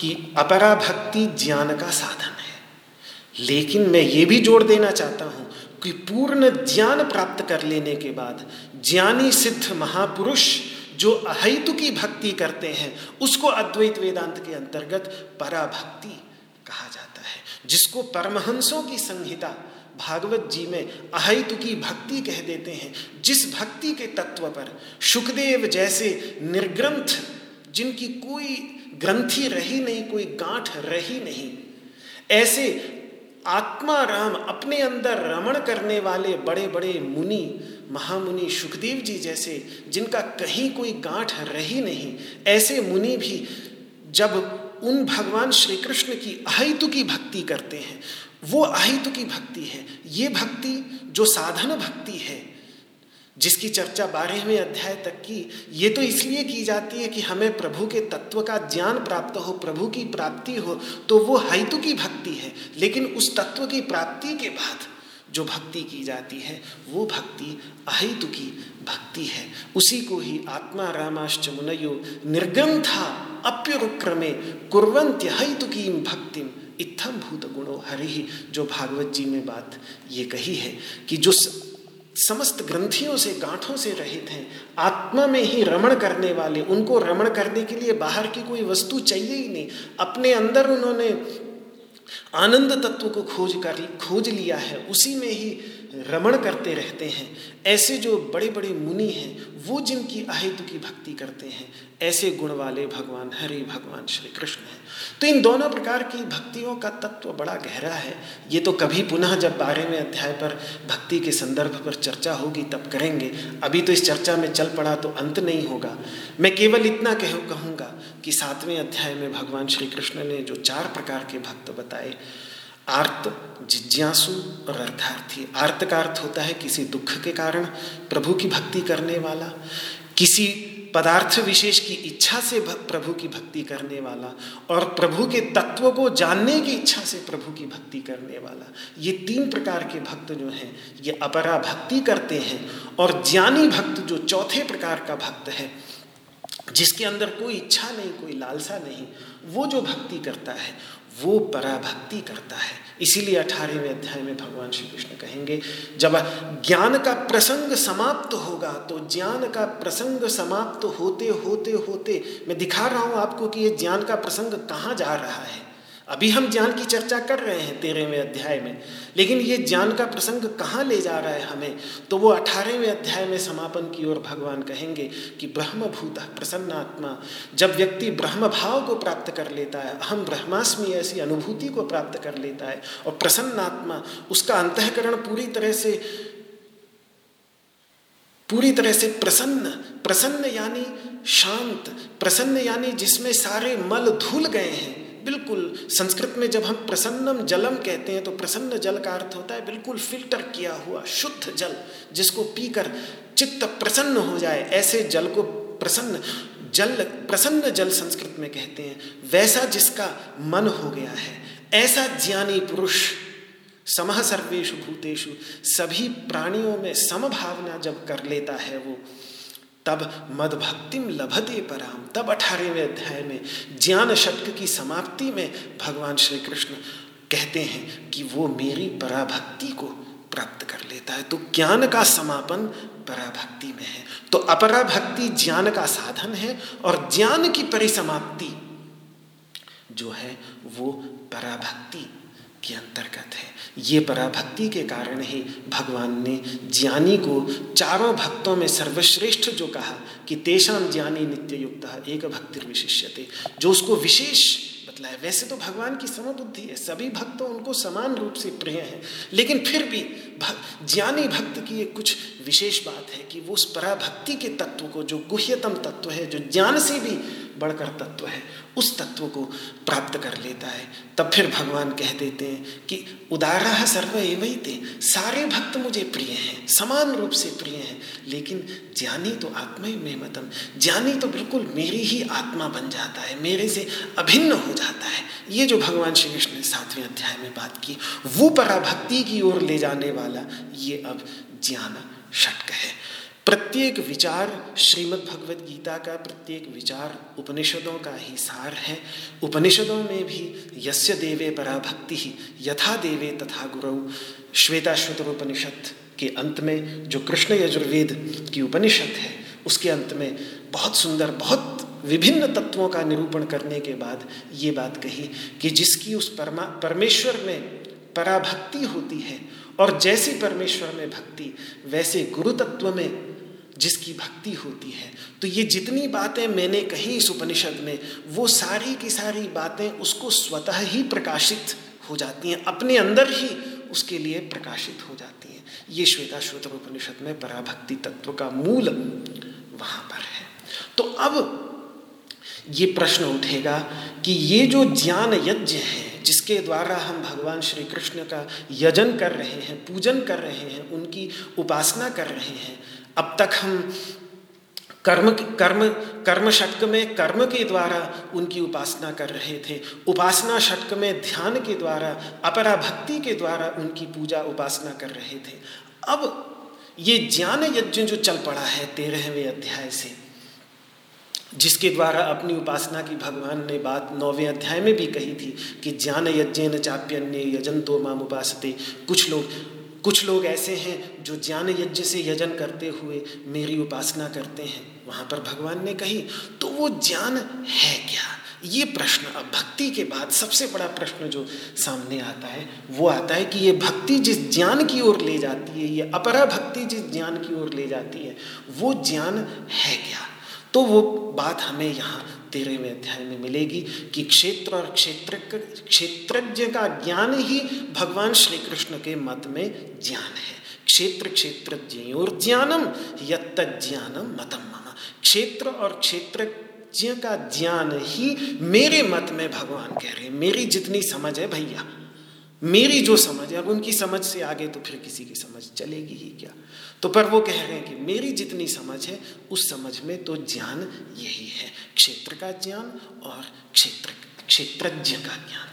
कि अपरा भक्ति ज्ञान का साधन है। लेकिन मैं ये भी जोड़ देना चाहता हूँ कि पूर्ण ज्ञान प्राप्त कर लेने के बाद ज्ञानी सिद्ध महापुरुष जो अहितु की भक्ति करते हैं, उसको अद्वैत वेदांत के अंतर्गत पराभक्ति कहा जाता है, जिसको परमहंसों की संहिता भागवत जी में अहितु की भक्ति कह देते हैं। जिस भक्ति के तत्व पर सुखदेव जैसे निर्ग्रंथ, जिनकी कोई ग्रंथि रही नहीं, कोई गांठ रही नहीं, ऐसे आत्मा राम अपने अंदर रमण करने वाले बड़े बड़े मुनि, महामुनि सुखदेव जी जैसे, जिनका कहीं कोई गांठ रही नहीं, ऐसे मुनि भी जब उन भगवान श्री कृष्ण की अहितु की भक्ति करते हैं वो अहितु की भक्ति है। ये भक्ति जो साधन भक्ति है, जिसकी चर्चा बारहवें अध्याय तक की, ये तो इसलिए की जाती है कि हमें प्रभु के तत्व का ज्ञान प्राप्त हो, प्रभु की प्राप्ति हो तो वो हैतु की भक्ति है। लेकिन उस तत्व की प्राप्ति के बाद जो भक्ति की जाती है, वो भक्ति अहितु की भक्ति है। उसी को ही आत्मा रामाश्च मुनयो निर्गम था अप्युरुक्रमे कुरंत्य हैतु की भक्तिम। इत्थम भूत गुणो हरि। जो भागवत जी में बात ये कही है कि जो समस्त ग्रंथियों से, गांठों से रहित हैं, आत्मा में ही रमण करने वाले, उनको रमण करने के लिए बाहर की कोई वस्तु चाहिए ही नहीं। अपने अंदर उन्होंने आनंद तत्व को खोज कर, खोज लिया है, उसी में ही रमण करते रहते हैं। ऐसे जो बड़े बड़े मुनि हैं, वो जिनकी अहित की भक्ति करते हैं, ऐसे गुण वाले भगवान, हरि भगवान, श्री कृष्ण हैं। तो इन दोनों प्रकार की भक्तियों का तत्व बड़ा गहरा है। ये तो कभी पुनः जब बारहवें अध्याय पर भक्ति के संदर्भ पर चर्चा होगी, तब करेंगे। अभी तो इस चर्चा में चल पड़ा तो अंत नहीं होगा। मैं केवल इतना कह, कहूँगा कि सातवें अध्याय में भगवान श्री कृष्ण ने जो चार प्रकार के भक्त बताए आर्त, जिज्ञासु और अर्थार्थी। आर्त का अर्थ होता है किसी दुख के कारण, प्रभु की भक्ति करने वाला, किसी पदार्थ विशेष की इच्छा से प्रभु की भक्ति करने वाला और प्रभु के तत्व को जानने की इच्छा से प्रभु की भक्ति करने वाला। ये तीन प्रकार के भक्त जो हैं, ये अपरा भक्ति करते हैं और ज्ञानी भक्त जो चौथे प्रकार का भक्त है, जिसके अंदर कोई इच्छा नहीं, कोई लालसा नहीं, वो जो भक्ति करता है वो पराभक्ति करता है। इसीलिए अठारहवें अध्याय में भगवान श्री कृष्ण कहेंगे, जब ज्ञान का प्रसंग समाप्त होगा तो ज्ञान का प्रसंग समाप्त होते होते होते मैं दिखा रहा हूँ आपको कि ये ज्ञान का प्रसंग कहाँ जा रहा है। अभी हम ज्ञान की चर्चा कर रहे हैं तेरहवें अध्याय में, लेकिन ये ज्ञान का प्रसंग कहाँ ले जा रहा है हमें? तो वो अठारहवें अध्याय में समापन की ओर भगवान कहेंगे कि ब्रह्मभूत प्रसन्न आत्मा जब व्यक्ति ब्रह्म भाव को प्राप्त कर लेता है हम ब्रह्मास्मि ऐसी अनुभूति को प्राप्त कर लेता है, और प्रसन्न आत्मा उसका अंतकरण पूरी तरह से, पूरी तरह से प्रसन्न प्रसन्न यानी शांत, प्रसन्न यानी जिसमें सारे मल धुल गए हैं। बिल्कुल, संस्कृत में जब हम प्रसन्नम जलम कहते हैं तो प्रसन्न जल का अर्थ होता है बिल्कुल फ़िल्टर किया हुआ, शुद्ध जल, जिसको पीकर चित्त प्रसन्न हो जाए, ऐसे जल को प्रसन्न, जल प्रसन्न जल संस्कृत में कहते हैं। वैसा जिसका मन हो गया है, ऐसा ज्ञानी पुरुष, समह सर्वेशु भूतेषु, सभी प्राणियों में समभावना जब कर लेता है वो तब मद भक्तिम लभते पराम तब अठारहवें अध्याय में ज्ञान शब्द की समाप्ति में भगवान श्री कृष्ण कहते हैं कि वो मेरी पराभक्ति को प्राप्त कर लेता है। तो ज्ञान का समापन पराभक्ति में है। तो अपराभक्ति ज्ञान का साधन है और ज्ञान की परिसमाप्ति जो है वो पराभक्ति के अंतर्गत है। ये पराभक्ति के कारण ही भगवान ने ज्ञानी को चारों भक्तों में सर्वश्रेष्ठ जो कहा कि तेषाम ज्ञानी नित्य युक्त एक भक्ति विशिष्यते। जो उसको विशेष बतलाए, वैसे तो भगवान की समबुद्धि है, सभी भक्त उनको समान रूप से प्रिय हैं, लेकिन फिर भी, ज्ञानी भक्त की एक कुछ विशेष बात है कि वो उस पराभक्ति के तत्व को, जो गुह्यतम तत्व है, जो ज्ञान से भी बढ़कर तत्व है उस तत्व को प्राप्त कर लेता है। तब फिर भगवान कह देते हैं कि, उदारा सर्व एवं थे सारे भक्त मुझे प्रिय हैं, समान रूप से प्रिय हैं, लेकिन ज्ञानी तो आत्मा में मतम ज्ञानी तो बिल्कुल मेरी ही आत्मा बन जाता है, मेरे से अभिन्न हो जाता है। ये जो भगवान श्री कृष्ण ने सातवें अध्याय में बात की, वो पराभक्ति की ओर ले जाने वाला, ये अब ज्ञान षटक है। प्रत्येक विचार श्रीमद् भगवद गीता का प्रत्येक विचार उपनिषदों का ही सार है। उपनिषदों में भी यस्य देवे परा भक्ति ही यथा देवे तथा गुरु। श्वेताश्वतर उपनिषद के अंत में जो कृष्ण यजुर्वेद की उपनिषद है, उसके अंत में बहुत सुंदर, बहुत विभिन्न तत्वों का निरूपण करने के बाद ये बात कही कि जिसकी उस परमा, परमेश्वर में पराभक्ति होती है और जैसी परमेश्वर में भक्ति, वैसे गुरु तत्व में जिसकी भक्ति होती है। तो ये जितनी बातें मैंने कही इस उपनिषद में, वो सारी की सारी बातें उसको स्वतः ही प्रकाशित हो जाती हैं। अपने अंदर ही उसके लिए प्रकाशित हो जाती हैं। ये श्वेता श्वेतर उपनिषद में पराभक्ति तत्व का मूल वहाँ पर है। तो अब ये प्रश्न उठेगा कि ये जो ज्ञान यज्ञ है, जिसके द्वारा हम भगवान श्री कृष्ण का यजन कर रहे हैं, पूजन कर रहे हैं, उनकी उपासना कर रहे हैं अब तक हम कर्म कर्म कर्म षटक में कर्म के द्वारा उनकी उपासना कर रहे थे। उपासना षटक में ध्यान के द्वारा अपरा भक्ति के द्वारा उनकी पूजा उपासना कर रहे थे। अब ये ज्ञान यज्ञ जो चल पड़ा है तेरहवें अध्याय से, जिसके द्वारा अपनी उपासना की भगवान ने बात नौवें अध्याय में भी कही थी कि ज्ञान यज्ञ न चाप्यन्य यजन तो माम उपासते कुछ लोग कुछ लोग ऐसे हैं जो ज्ञान यज्ञ से यजन करते हुए मेरी उपासना करते हैं। वहाँ पर भगवान ने कही तो वो ज्ञान है क्या? ये प्रश्न, अब भक्ति के बाद सबसे बड़ा प्रश्न जो सामने आता है, वो आता है कि ये भक्ति जिस ज्ञान की ओर ले जाती है, ये अपरा भक्ति जिस ज्ञान की ओर ले जाती है, वो ज्ञान है क्या? तो वो बात हमें यहाँ तेरहवें अध्याय में मिलेगी कि क्षेत्र और क्षेत्र क्षेत्रज्ञ का ज्ञान ही भगवान श्री कृष्ण के मत में ज्ञान है। क्षेत्र क्षेत्रज्ञ और ज्ञानम, यत्त ज्ञानम मतम मम। क्षेत्र और क्षेत्र का ज्ञान ही मेरे मत में भगवान कह रहे हैं। मेरी जितनी समझ है भैया, मेरी जो समझ है, अब उनकी समझ से आगे तो फिर किसी की समझ चलेगी ही क्या? तो पर वो कह रहे हैं कि मेरी जितनी समझ है, उस समझ में तो ज्ञान यही है। क्षेत्र का ज्ञान और क्षेत्र, क्षेत्रज्ञ का ज्ञान।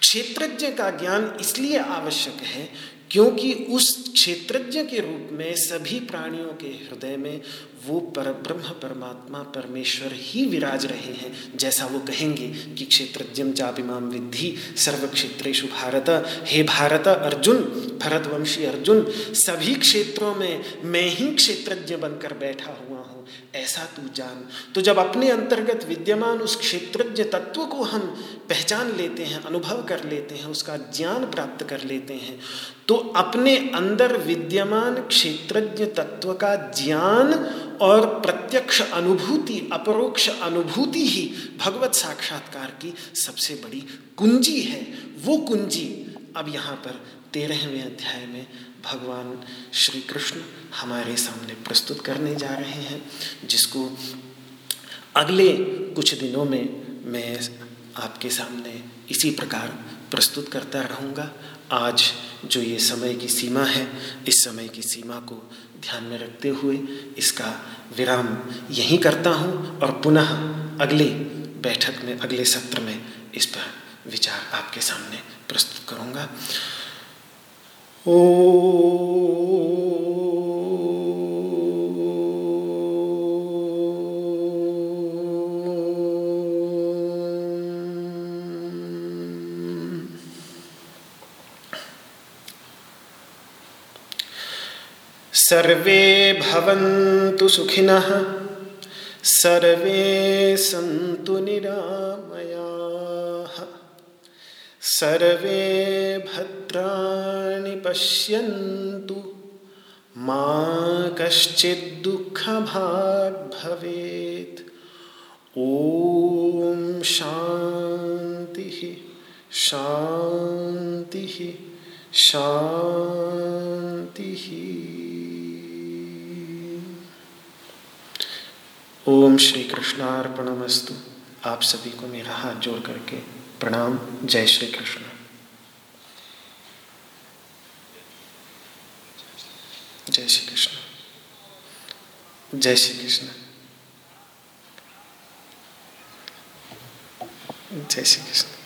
क्षेत्रज्ञ का ज्ञान इसलिए आवश्यक है क्योंकि उस क्षेत्रज्ञ के रूप में सभी प्राणियों के हृदय में वो पर, ब्रह्म परमात्मा परमेश्वर ही विराज रहे हैं, जैसा वो कहेंगे कि क्षेत्रज्ञम चापिमाम विद्धि सर्व क्षेत्रेशु भारत। हे भारत अर्जुन, भरतवंशी अर्जुन, सभी क्षेत्रों में मैं ही क्षेत्रज्ञ बनकर बैठा हुआ हूँ। ऐसा तू जान। तो जब अपने अंतर्गत विद्यमान उस क्षेत्रज्ञ तत्व को हम पहचान लेते हैं, अनुभव कर लेते हैं, उसका ज्ञान प्राप्त कर लेते हैं तो अपने अंदर विद्यमान क्षेत्रज्ञ तत्व का ज्ञान और प्रत्यक्ष अनुभूति, अपरोक्ष अनुभूति ही भगवत साक्षात्कार की सबसे बड़ी कुंजी है। वो कुंजी अब यहाँ पर तेरहवें अध्याय में भगवान श्री कृष्ण हमारे सामने प्रस्तुत करने जा रहे हैं, जिसको अगले कुछ दिनों में मैं आपके सामने इसी प्रकार प्रस्तुत करता रहूँगा। आज जो ये समय की सीमा है, इस समय की सीमा को ध्यान में रखते हुए इसका विराम यहीं करता हूँ और पुनः अगले बैठक में, अगले सत्र में इस पर विचार आपके सामने प्रस्तुत करूँगा। सर्वे भवन्तु सुखिनः सर्वे सन्तु निरामयाः। सर्वे भद्राणि पश्यन्तु। मा कश्चिद्दुःखभाग् भवेत् ॐ शान्तिः शान्तिः शान्तिः। ओम श्री कृष्णार्पणमस्तु आप सभी को मेरा हाथ जोड़ करके प्रणाम जय श्री कृष्ण। जय श्री कृष्ण। जय श्री कृष्ण। जय श्री कृष्ण।